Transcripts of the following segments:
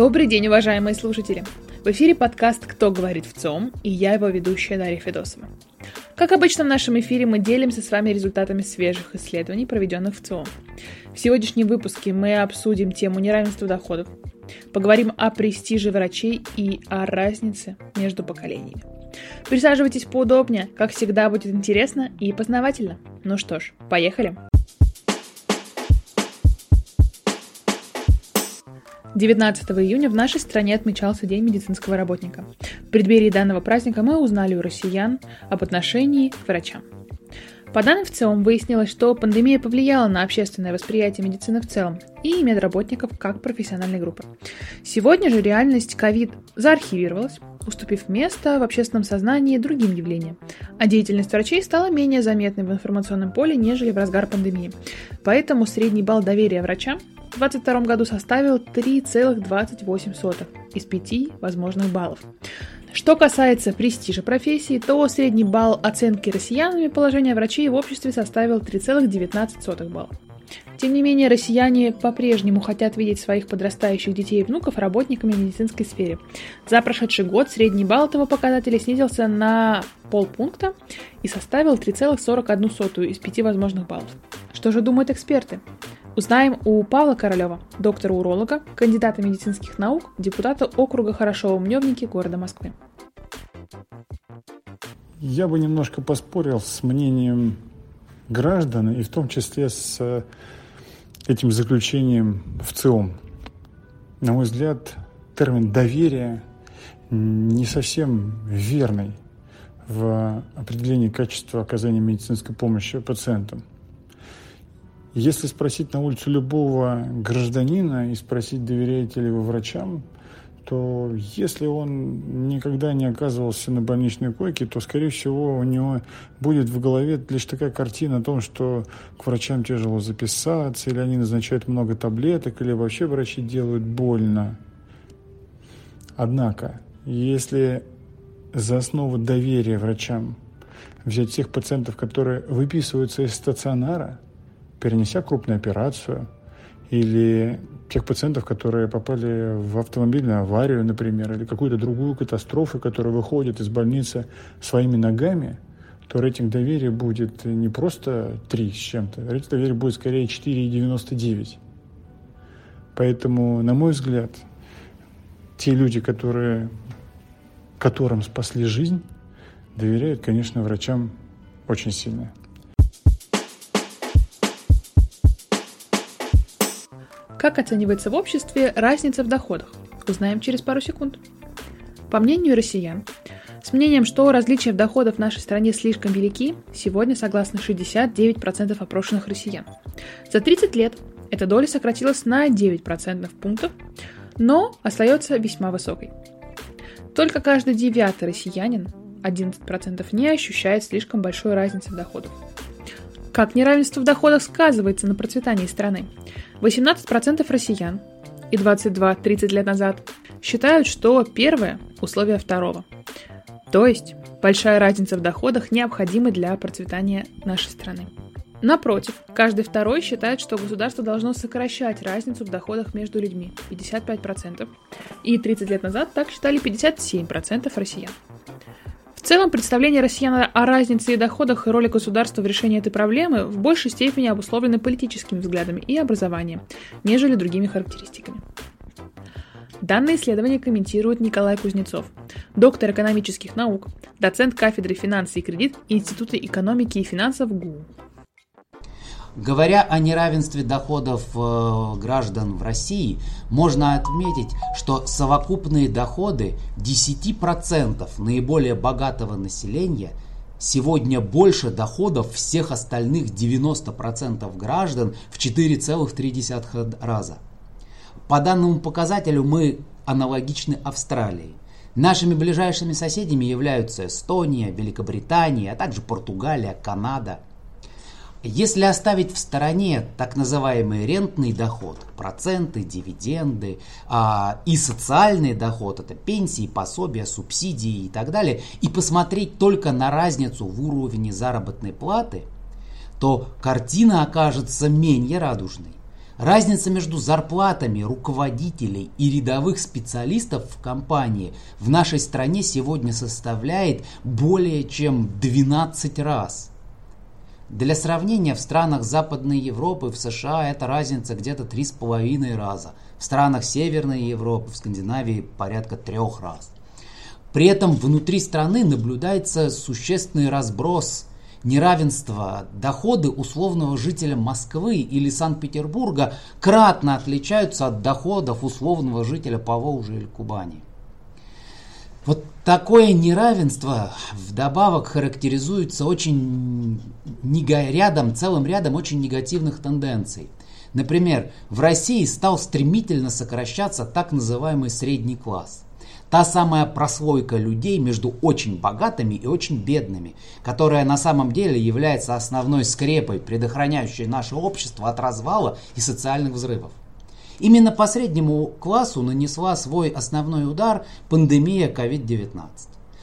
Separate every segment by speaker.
Speaker 1: Добрый день, уважаемые слушатели! В эфире подкаст «Кто говорит в ЦОМ» и я его ведущая Дарья Федосова. Как обычно в нашем эфире мы делимся с вами результатами свежих исследований, проведенных в ЦОМ. В сегодняшнем выпуске мы обсудим тему неравенства доходов, поговорим о престиже врачей и о разнице между поколениями. Присаживайтесь поудобнее, как всегда будет интересно и познавательно. Ну что ж, поехали! 19 июня в нашей стране отмечался День медицинского работника. В преддверии данного праздника мы узнали у россиян об отношении к врачам. По данным в целом выяснилось, что пандемия повлияла на общественное восприятие медицины в целом и медработников как профессиональной группы. Сегодня же реальность ковид заархивировалась, уступив место в общественном сознании другим явлениям, а деятельность врачей стала менее заметной в информационном поле, нежели в разгар пандемии. Поэтому средний балл доверия врачам в 2022 году составил 3,28 из 5 возможных баллов. Что касается престижа профессии, то средний балл оценки россиянами положения врачей в обществе составил 3,19 балла. Тем не менее, россияне по-прежнему хотят видеть своих подрастающих детей и внуков работниками в медицинской сфере. За прошедший год средний балл этого показателя снизился на полпункта и составил 3,41 из 5 возможных баллов. Что же думают эксперты? Узнаем у Павла Королева, доктора-уролога, кандидата медицинских наук, депутата округа Хорошово-Мневники города Москвы.
Speaker 2: Я бы немножко поспорил с мнением граждан, и в том числе с э, этим заключением в ЦИОМ. На мой взгляд, термин «доверие» не совсем верный в определении качества оказания медицинской помощи пациентам. Если спросить на улицу любого гражданина и спросить, доверяете ли вы врачам, то если он никогда не оказывался на больничной койке, то, скорее всего, у него будет в голове лишь такая картина о том, что к врачам тяжело записаться, или они назначают много таблеток, или вообще врачи делают больно. Однако, если за основу доверия врачам взять всех пациентов, которые выписываются из стационара – перенеся крупную операцию, или тех пациентов, которые попали в автомобильную аварию, например, или какую-то другую катастрофу, которые выходят из больницы своими ногами, то рейтинг доверия будет не просто 3 с чем-то, рейтинг доверия будет скорее 4,99. Поэтому, на мой взгляд, те люди, которые, которым спасли жизнь, доверяют, конечно, врачам очень сильно.
Speaker 1: Как оценивается в обществе разница в доходах? Узнаем через пару секунд. По мнению россиян, с мнением, что различия в доходах в нашей стране слишком велики, сегодня согласны 69% опрошенных россиян. За 30 лет эта доля сократилась на 9% пунктов, но остается весьма высокой. Только каждый девятый россиянин, 11%, не ощущает слишком большой разницы в доходах. Как неравенство в доходах сказывается на процветании страны? 18% россиян и 22-30 лет назад считают, что первое – условие второго. То есть большая разница в доходах необходима для процветания нашей страны. Напротив, каждый второй считает, что государство должно сокращать разницу в доходах между людьми – 55%, и 30 лет назад так считали 57% россиян. В целом, представление россиян о разнице и доходах и роли государства в решении этой проблемы в большей степени обусловлены политическими взглядами и образованием, нежели другими характеристиками. Данное исследование комментирует Николай Кузнецов, доктор экономических наук, доцент кафедры финансы и кредит Института экономики и финансов ГУ.
Speaker 3: Говоря о неравенстве доходов э, граждан в России, можно отметить, что совокупные доходы 10% наиболее богатого населения сегодня больше доходов всех остальных 90% граждан в 4,3 раза. По данному показателю мы аналогичны Австралии. Нашими ближайшими соседями являются Эстония, Великобритания, а также Португалия, Канада – если оставить в стороне так называемый рентный доход, проценты, дивиденды а, и социальный доход, это пенсии, пособия, субсидии и так далее, и посмотреть только на разницу в уровне заработной платы, то картина окажется менее радужной. Разница между зарплатами руководителей и рядовых специалистов в компании в нашей стране сегодня составляет более чем 12 раз. Для сравнения, в странах Западной Европы, в США эта разница где-то 3,5 раза. В странах Северной Европы, в Скандинавии порядка трех раз. При этом внутри страны наблюдается существенный разброс неравенство, доходы условного жителя Москвы или Санкт-Петербурга кратно отличаются от доходов условного жителя Поволжья или Кубани. Вот такое неравенство вдобавок характеризуется очень рядом, целым рядом очень негативных тенденций. Например, в России стал стремительно сокращаться так называемый средний класс – Та самая прослойка людей между очень богатыми и очень бедными, которая на самом деле является основной скрепой, предохраняющей наше общество от развала и социальных взрывов. Именно по среднему классу нанесла свой основной удар пандемия COVID-19.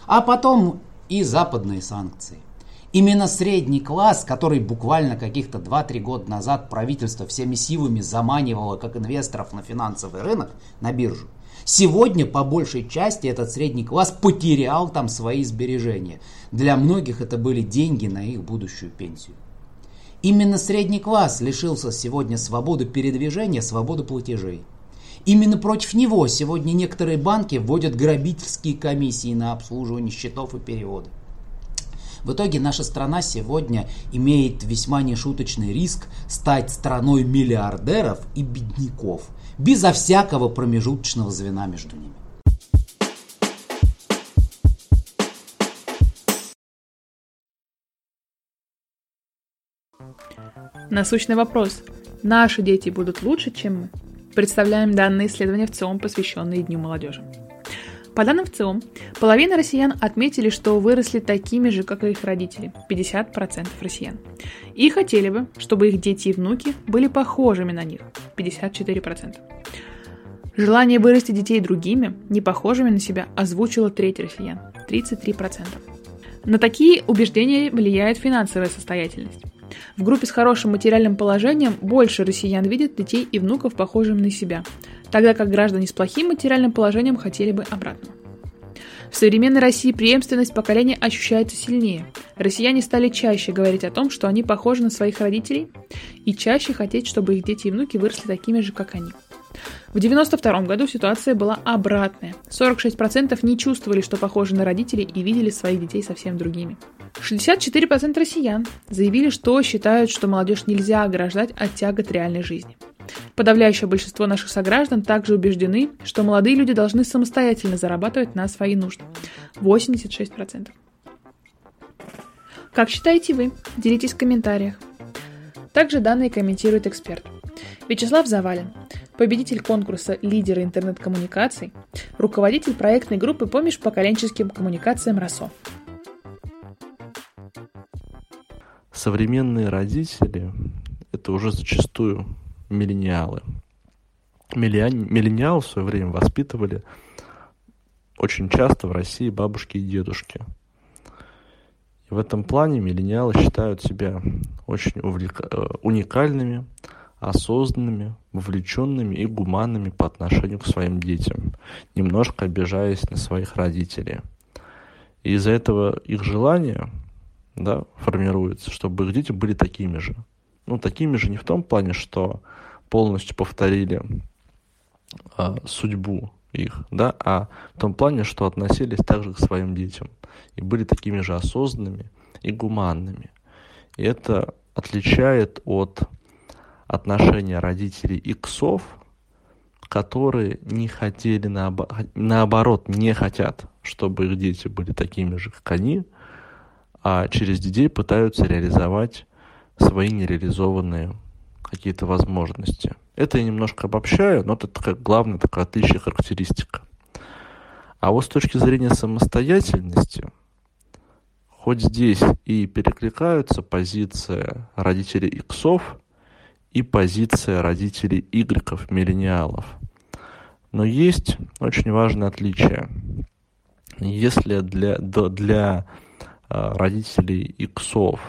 Speaker 3: А потом и западные санкции. Именно средний класс, который буквально каких-то 2-3 года назад правительство всеми силами заманивало как инвесторов на финансовый рынок, на биржу, Сегодня по большей части этот средний класс потерял там свои сбережения. Для многих это были деньги на их будущую пенсию. Именно средний класс лишился сегодня свободы передвижения, свободы платежей. Именно против него сегодня некоторые банки вводят грабительские комиссии на обслуживание счетов и переводы. В итоге наша страна сегодня имеет весьма нешуточный риск стать страной миллиардеров и бедняков – безо всякого промежуточного звена между ними.
Speaker 1: Насущный вопрос. Наши дети будут лучше, чем мы? Представляем данные исследования в целом, посвященные Дню молодежи. По данным в целом, половина россиян отметили, что выросли такими же, как и их родители, 50% россиян. И хотели бы, чтобы их дети и внуки были похожими на них, 54%. Желание вырасти детей другими, не похожими на себя, озвучила треть россиян, 33%. На такие убеждения влияет финансовая состоятельность. В группе с хорошим материальным положением больше россиян видят детей и внуков похожими на себя, тогда как граждане с плохим материальным положением хотели бы обратного. В современной России преемственность поколения ощущается сильнее. Россияне стали чаще говорить о том, что они похожи на своих родителей, и чаще хотеть, чтобы их дети и внуки выросли такими же, как они. В 1992 году ситуация была обратная. 46% не чувствовали, что похожи на родителей и видели своих детей совсем другими. 64% россиян заявили, что считают, что молодежь нельзя ограждать от тягот реальной жизни. Подавляющее большинство наших сограждан также убеждены, что молодые люди должны самостоятельно зарабатывать на свои нужды. 86%. Как считаете вы? Делитесь в комментариях. Также данные комментирует эксперт. Вячеслав Завалин, победитель конкурса «Лидеры интернет-коммуникаций», руководитель проектной группы по межпоколенческим коммуникациям РОСО.
Speaker 4: Современные родители – это уже зачастую миллениалы. Миллениалы в свое время воспитывали очень часто в России бабушки и дедушки. И в этом плане миллениалы считают себя очень увлека... Э, уникальными, осознанными, вовлеченными и гуманными по отношению к своим детям, немножко обижаясь на своих родителей. И из-за этого их желание да, формируется, чтобы их дети были такими же. Ну, такими же не в том плане, что полностью повторили а, судьбу их, да, а в том плане, что относились также к своим детям и были такими же осознанными и гуманными. И это отличает от отношения родителей иксов, которые не хотели, наоборот, не хотят, чтобы их дети были такими же, как они, а через детей пытаются реализовать свои нереализованные какие-то возможности. Это я немножко обобщаю, но это такая главная такая отличие характеристика. А вот с точки зрения самостоятельности, хоть здесь и перекликаются позиция родителей иксов и позиция родителей игреков, миллениалов. Но есть очень важное отличие. Если для, для родителей иксов,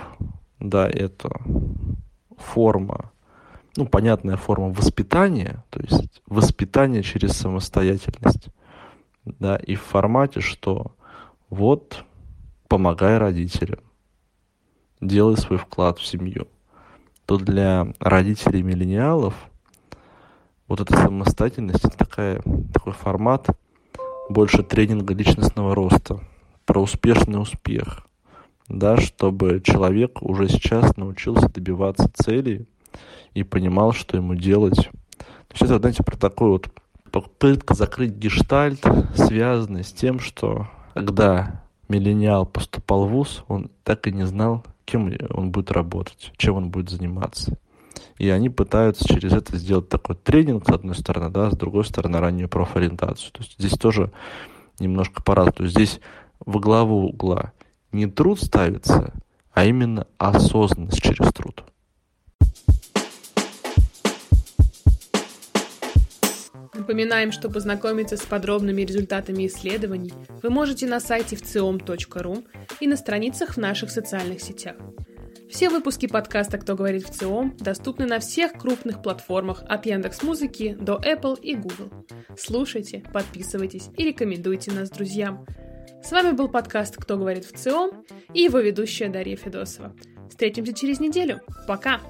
Speaker 4: да, это форма ну, понятная форма воспитания, то есть воспитание через самостоятельность, да, и в формате, что вот помогай родителям, делай свой вклад в семью, то для родителей миллениалов вот эта самостоятельность это такая, такой формат больше тренинга личностного роста, про успешный успех, да, чтобы человек уже сейчас научился добиваться целей, и понимал, что ему делать. То есть это, знаете, про такой вот попытка закрыть гештальт, связанный с тем, что когда миллениал поступал в ВУЗ, он так и не знал, кем он будет работать, чем он будет заниматься. И они пытаются через это сделать такой тренинг, с одной стороны, да, с другой стороны, раннюю профориентацию. То есть здесь тоже немножко по-разному. Здесь во главу угла не труд ставится, а именно осознанность через труд.
Speaker 1: Напоминаем, что познакомиться с подробными результатами исследований вы можете на сайте вциом.ру и на страницах в наших социальных сетях. Все выпуски подкаста «Кто говорит в ЦИОМ» доступны на всех крупных платформах от Яндекс Музыки до Apple и Google. Слушайте, подписывайтесь и рекомендуйте нас друзьям. С вами был подкаст «Кто говорит в ЦИОМ» и его ведущая Дарья Федосова. Встретимся через неделю. Пока!